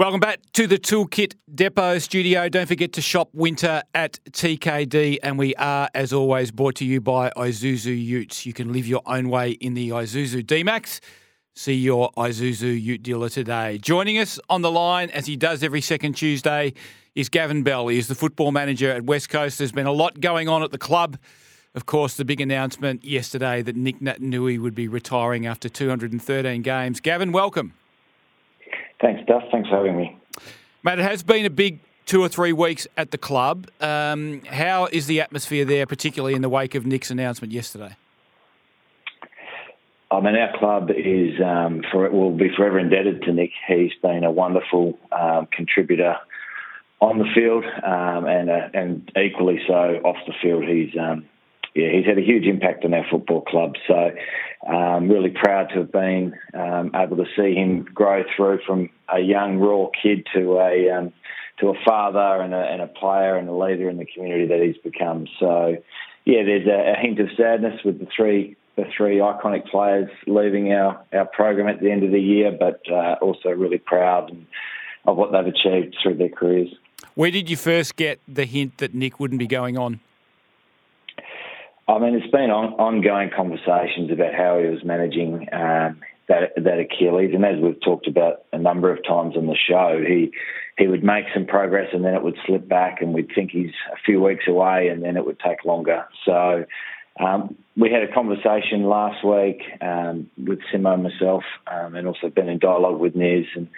Welcome back to the Toolkit Depot studio. Don't forget to shop winter at TKD. And we are, as always, brought to you by Isuzu Utes. You can live your own way in the Isuzu D-Max. See your Isuzu Ute dealer today. Joining us on the line, as he does every second Tuesday, is Gavin Bell. He is the football manager at West Coast. There's been a lot going on at the club. Of course, the big announcement yesterday that Nic Naitanui would be retiring after 213 games. Gavin, welcome. Thanks, Duff. Thanks for having me. Mate, it has been a big two or three weeks at the club. Um, how is the atmosphere there, particularly in the wake of Nic's announcement yesterday? I mean, our club is um, for will be forever indebted to Nic. He's been a wonderful um, contributor on the field, um, and uh, and equally so off the field. He's um, yeah, he's had a huge impact on our football club. So, um, really proud to have been um, able to see him grow through from a young raw kid to a um, to a father and a, and a, player and a leader in the community that he's become. So, yeah, there's a, a hint of sadness with the three the three iconic players leaving our, our program at the end of the year, but uh, also really proud of what they've achieved through their careers. Where did you first get the hint that Nic wouldn't be going on? I mean, it's been on, ongoing conversations about how he was managing um, that that Achilles, and as we've talked about a number of times on the show, he he would make some progress and then it would slip back, and we'd think he's a few weeks away, and then it would take longer. So um, we had a conversation last week um, with Simo myself, um, and also been in dialogue with Nez, and,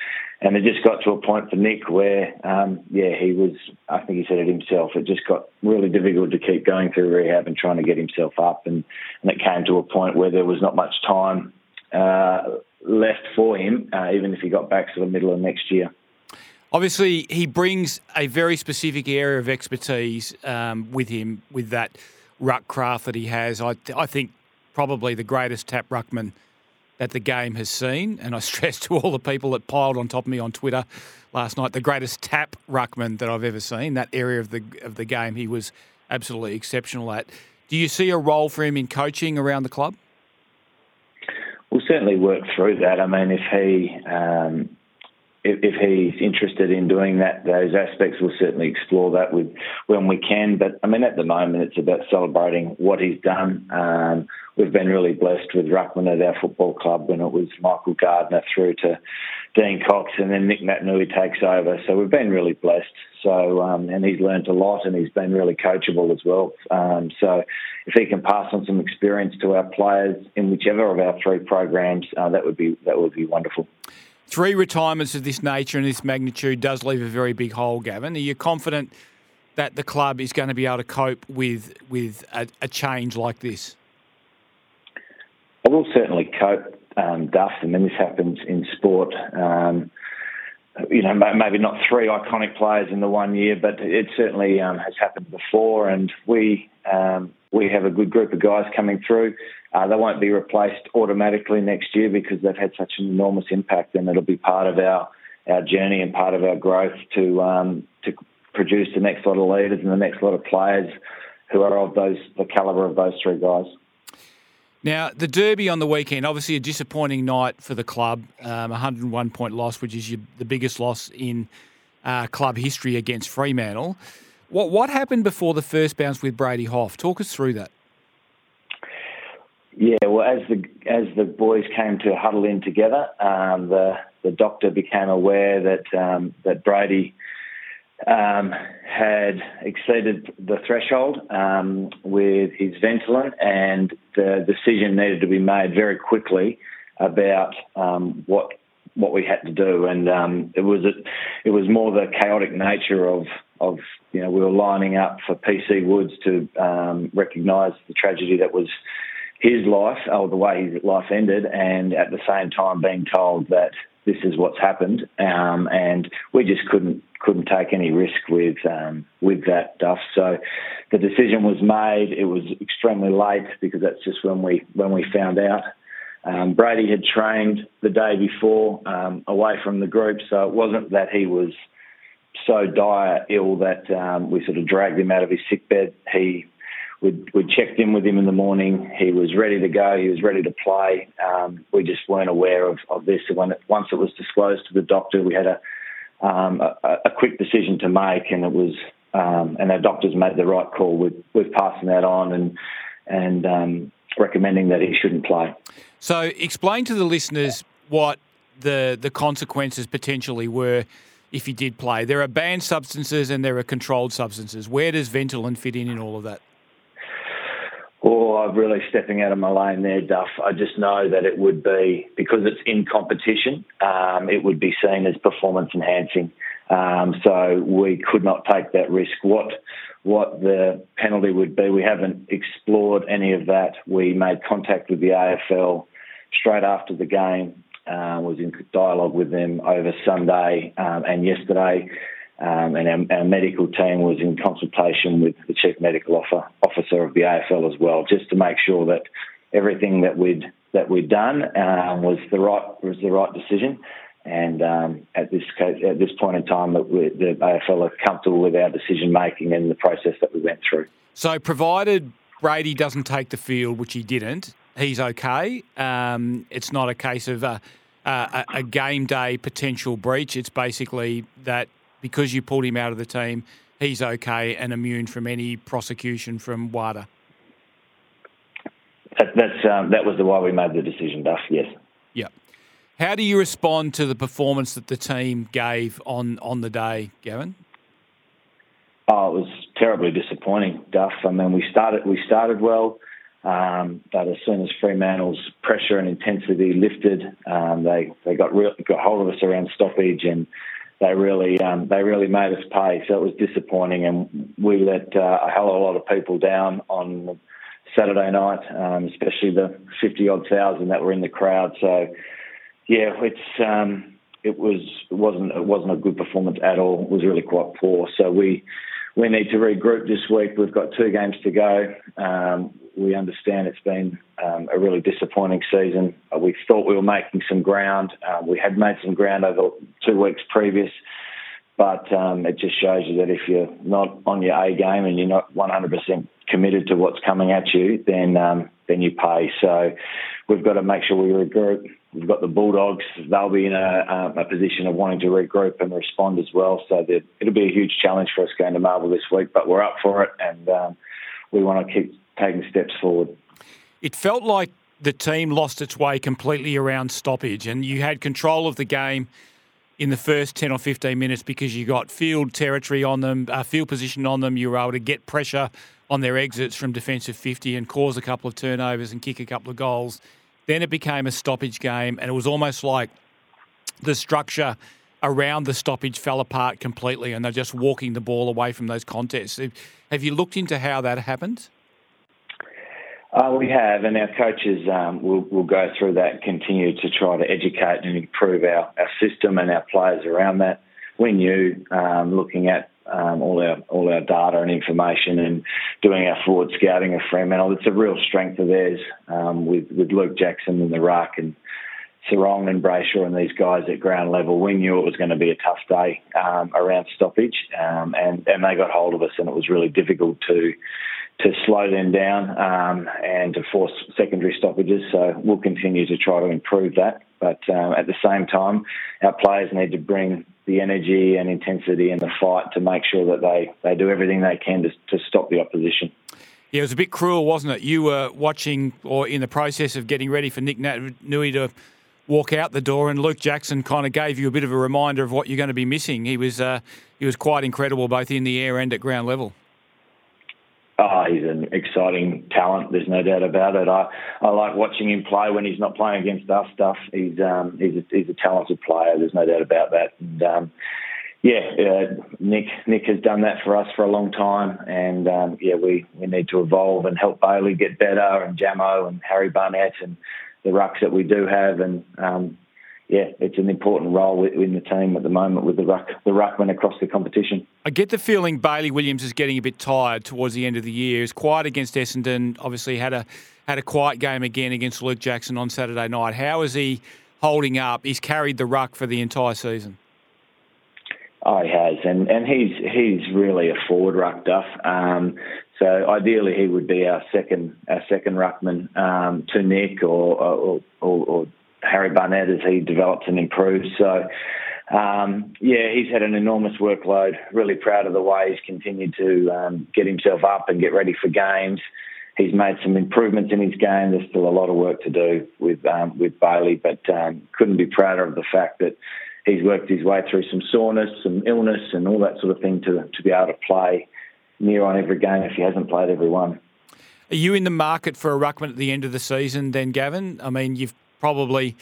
and it just got to a point for Nic where, um, yeah, he was, I think he said it himself, it just got really difficult to keep going through rehab and trying to get himself up, and, and it came to a point where there was not much time uh, left for him, uh, even if he got back to the middle of next year. Obviously, he brings a very specific area of expertise um, with him, with that ruck craft that he has. I, I think probably the greatest tap ruckman that the game has seen. And I stress to all the people that piled on top of me on Twitter last night, the greatest tap ruckman that I've ever seen. That area of the of the game he was absolutely exceptional at. Do you see a role for him in coaching around the club? We'll certainly work through that. I mean, if he um, if, if, he's interested in doing that, those aspects, we'll certainly explore that with when we can. But I mean, at the moment, it's about celebrating what he's done. Um, we've been really blessed with Ruckman at our football club when it was Michael Gardner through to Dean Cox, and then Nic Naitanui takes over. So we've been really blessed. So um, and he's learned a lot, and he's been really coachable as well. Um, so if he can pass on some experience to our players in whichever of our three programs, uh, that would be that would be wonderful. Three retirements of this nature and this magnitude does leave a very big hole, Gavin. Are you confident that the club is going to be able to cope with with a, a change like this? I will certainly cope, um, Duff. I mean, this happens in sport. Um, you know, maybe not three iconic players in the one year, but it certainly um, has happened before. And we um, we have a good group of guys coming through. Uh, they won't be replaced automatically next year because they've had such an enormous impact, and it'll be part of our our journey and part of our growth to um, to produce the next lot of leaders and the next lot of players who are of those the calibre of those three guys. Now, the Derby on the weekend, obviously a disappointing night for the club, um, 101 point loss, which is your, the biggest loss in uh, club history against Fremantle. What what happened before the first bounce with Brady Hough? Talk us through that. Yeah, well, as the as the boys came to huddle in together, um, the the doctor became aware that um, that Brady um, had exceeded the threshold um, with his Ventolin, and the decision needed to be made very quickly about um, what what we had to do, and um, it was a, it was more the chaotic nature of of you know we were lining up for PC Woods to um, recognise the tragedy that was his life or the way his life ended, and at the same time being told that this is what's happened, um, and we just couldn't couldn't take any risk with um, with that Duff. So the decision was made. It was extremely late because that's just when we when we found out. Um, Brady had trained the day before um, away from the group, so it wasn't that he was so dire ill that um, we sort of dragged him out of his sick bed. He we we checked in with him in the morning. He was ready to go. He was ready to play. Um, we just weren't aware of, of this. And when it, once it was disclosed to the doctor, we had a, um, a, a quick decision to make, and it was um, and our doctors made the right call with with passing that on and and um, recommending that he shouldn't play. So, explain to the listeners what the the consequences potentially were if he did play. There are banned substances and there are controlled substances. Where does Ventolin fit in in all of that? I'm really stepping out of my lane there, Duff. I just know that it would be, because it's in competition, um, it would be seen as performance enhancing. Um, so we could not take that risk. What what the penalty would be, we haven't explored any of that. We made contact with the AFL straight after the game. Uh, was in dialogue with them over Sunday um, and yesterday. Um, and our, our, medical team was in consultation with the chief medical officer of the AFL as well, just to make sure that everything that we'd that we'd done um, was the right was the right decision. And um, at this at this point in time, that the AFL are comfortable with our decision making and the process that we went through. So, provided Brady doesn't take the field, which he didn't, he's okay. Um, it's not a case of a, a, a game day potential breach. It's basically that because you pulled him out of the team, he's okay and immune from any prosecution from WADA. That, that's um, that was the why we made the decision, Duff. Yes. Yeah. How do you respond to the performance that the team gave on on the day, Gavin? Oh, it was terribly disappointing, Duff. I mean, we started we started well, um, but as soon as Fremantle's pressure and intensity lifted, um, they they got real, got hold of us around stoppage and they really um, they really made us pay. So it was disappointing, and we let uh, a hell of a lot of people down on Saturday night, um, especially the fifty odd thousand that were in the crowd. So yeah, it's um, it was it wasn't it wasn't a good performance at all. It was really quite poor. So we we need to regroup this week. We've got two games to go. Um, we understand it's been um, a really disappointing season. Uh, we thought we were making some ground. Uh, we had made some ground over two weeks previous, but um, it just shows you that if you're not on your A game and you're not 100% committed to what's coming at you, then um, you pay. So we've got to make sure we regroup. We've got the Bulldogs; they'll be in a, a position of wanting to regroup and respond as well. So it'll be a huge challenge for us going to Marvel this week, but we're up for it, and um, we want to keep taking steps forward. It felt like the team lost its way completely around stoppage, and you had control of the game in the first 10 or 15 minutes because you got field territory on them, uh, field position on them. You were able to get pressure on their exits from defensive 50 and cause a couple of turnovers and kick a couple of goals. Then it became a stoppage game, and it was almost like the structure around the stoppage fell apart completely, and they're just walking the ball away from those contests. Have you looked into how that happened? Uh, we have, and our coaches um, will, will go through that, and continue to try to educate and improve our, our system and our players around that. We knew, um, looking at um, all our all our data and information and doing our forward scouting of Fremantle, it's a real strength of theirs um, with with Luke Jackson and the ruck and Serong and Brayshaw and these guys at ground level. We knew it was going to be a tough day um, around stoppage, um, and and they got hold of us, and it was really difficult to to slow them down um, and to force secondary stoppages. So we'll continue to try to improve that. But um, at the same time, our players need to bring the energy and intensity and the fight to make sure that they, they do everything they can to, to stop the opposition. Yeah, it was a bit cruel, wasn't it? You were watching or in the process of getting ready for Nic Nui to walk out the door, and Luke Jackson kind of gave you a bit of a reminder of what you're going to be missing. He was uh, he was quite incredible both in the air and at ground level. Oh, he's an exciting talent. There's no doubt about it. I, I like watching him play when he's not playing against us. Stuff. He's um, he's a, he's a talented player. There's no doubt about that. And um, yeah, uh, Nic Nic has done that for us for a long time. And um, yeah, we we need to evolve and help Bailey get better, and Jamo and Harry Barnett and the rucks that we do have. And um, yeah, it's an important role in the team at the moment with the ruck, the ruckman across the competition. I get the feeling Bailey Williams is getting a bit tired towards the end of the year. He's quiet against Essendon. Obviously, had a had a quiet game again against Luke Jackson on Saturday night. How is he holding up? He's carried the ruck for the entire season. Oh, he has, and and he's he's really a forward ruck duff. Um, so ideally, he would be our second our second ruckman um, to Nic or or, or or, Harry Barnett as he develops and improves. So. Um, yeah, he's had an enormous workload. Really proud of the way he's continued to um, get himself up and get ready for games. He's made some improvements in his game. There's still a lot of work to do with um, with Bailey, but um, couldn't be prouder of the fact that he's worked his way through some soreness, some illness, and all that sort of thing to to be able to play near on every game if he hasn't played every one. Are you in the market for a ruckman at the end of the season, then, Gavin? I mean, you've probably.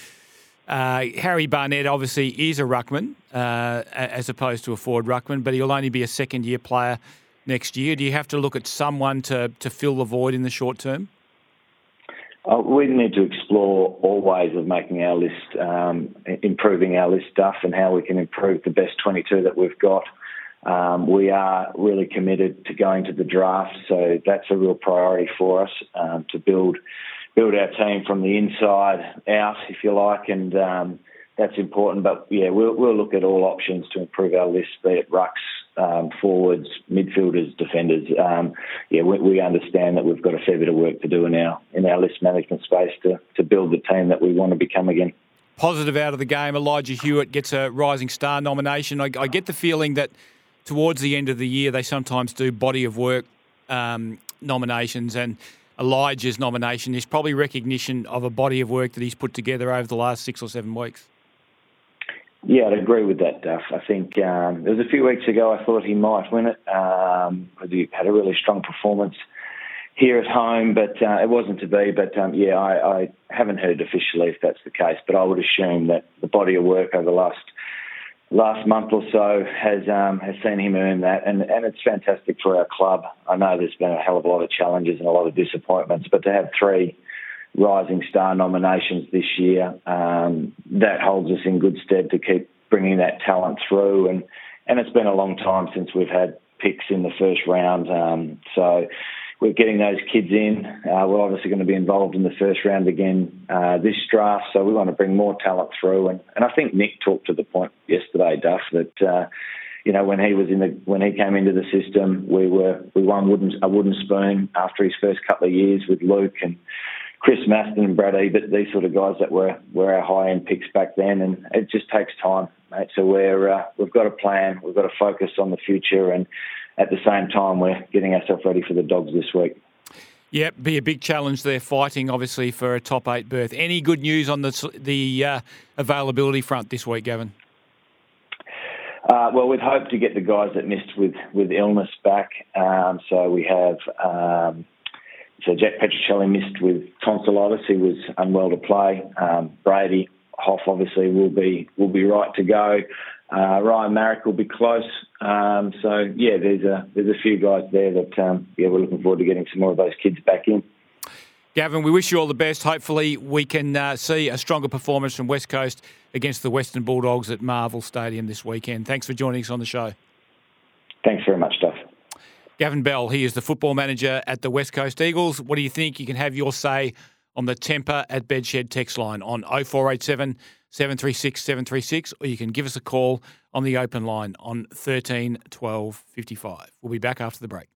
Uh, Harry Barnett obviously is a ruckman uh, as opposed to a forward ruckman, but he'll only be a second year player next year. Do you have to look at someone to, to fill the void in the short term? Uh, we need to explore all ways of making our list, um, improving our list stuff, and how we can improve the best 22 that we've got. Um, we are really committed to going to the draft, so that's a real priority for us um, to build build our team from the inside out, if you like, and um, that's important. But yeah, we'll, we'll look at all options to improve our list, be it rucks, um, forwards, midfielders, defenders. Um, yeah, we, we, understand that we've got a fair bit of work to do in our in our list management space to to build the team that we want to become again. Positive out of the game, Elijah Hewett gets a Rising Star nomination. I, I get the feeling that towards the end of the year they sometimes do body of work um, nominations and. Elijah's nomination is probably recognition of a body of work that he's put together over the last six or seven weeks. Yeah, I'd agree with that, Duff. I think um, it was a few weeks ago I thought he might win it um, he had a really strong performance here at home, but uh, it wasn't to be. But um, yeah, I, I, haven't heard officially if that's the case, but I would assume that the body of work over the last last month or so has um, has seen him earn that, and and it's fantastic for our club. I know there's been a hell of a lot of challenges and a lot of disappointments, but to have three Rising Star nominations this year. Um, that holds us in good stead to keep bringing that talent through, and and it's been a long time since we've had picks in the first round. Um, so we're getting those kids in. Uh, we're obviously going to be involved in the first round again uh, this draft, so we want to bring more talent through. And, and I think Nic talked to the point yesterday, Duff, that uh, you know when he was in the when he came into the system, we were we won wooden, a wooden spoon after his first couple of years with Luke and Chris Masten and Brad Ebert, these sort of guys that were, were our high end picks back then, and it just takes time, mate. So we're uh, we've got a plan, we've got to focus on the future, and at the same time, we're getting ourselves ready for the Dogs this week. Yeah, be a big challenge there, fighting obviously for a top eight berth. Any good news on the the uh, availability front this week, Gavin? Uh, well, we'd hope to get the guys that missed with, with illness back. Um, so we have um, so Jack Petruccelle missed with tonsillitis. He was unwell to play. Um, Brady Hough obviously will be will be right to go. Uh, Ryan Maric will be close. Um, so yeah, there's a there's a few guys there that um, yeah we're looking forward to getting some more of those kids back in. Gavin, we wish you all the best. Hopefully, we can uh, see a stronger performance from West Coast against the Western Bulldogs at Marvel Stadium this weekend. Thanks for joining us on the show. Thanks very much, Duff. Gavin Bell, he is the football manager at the West Coast Eagles. What do you think? You can have your say on the Tempur at Bedshed text line on 0487 736 736, or you can give us a call on the open line on 13 12 55. We'll be back after the break.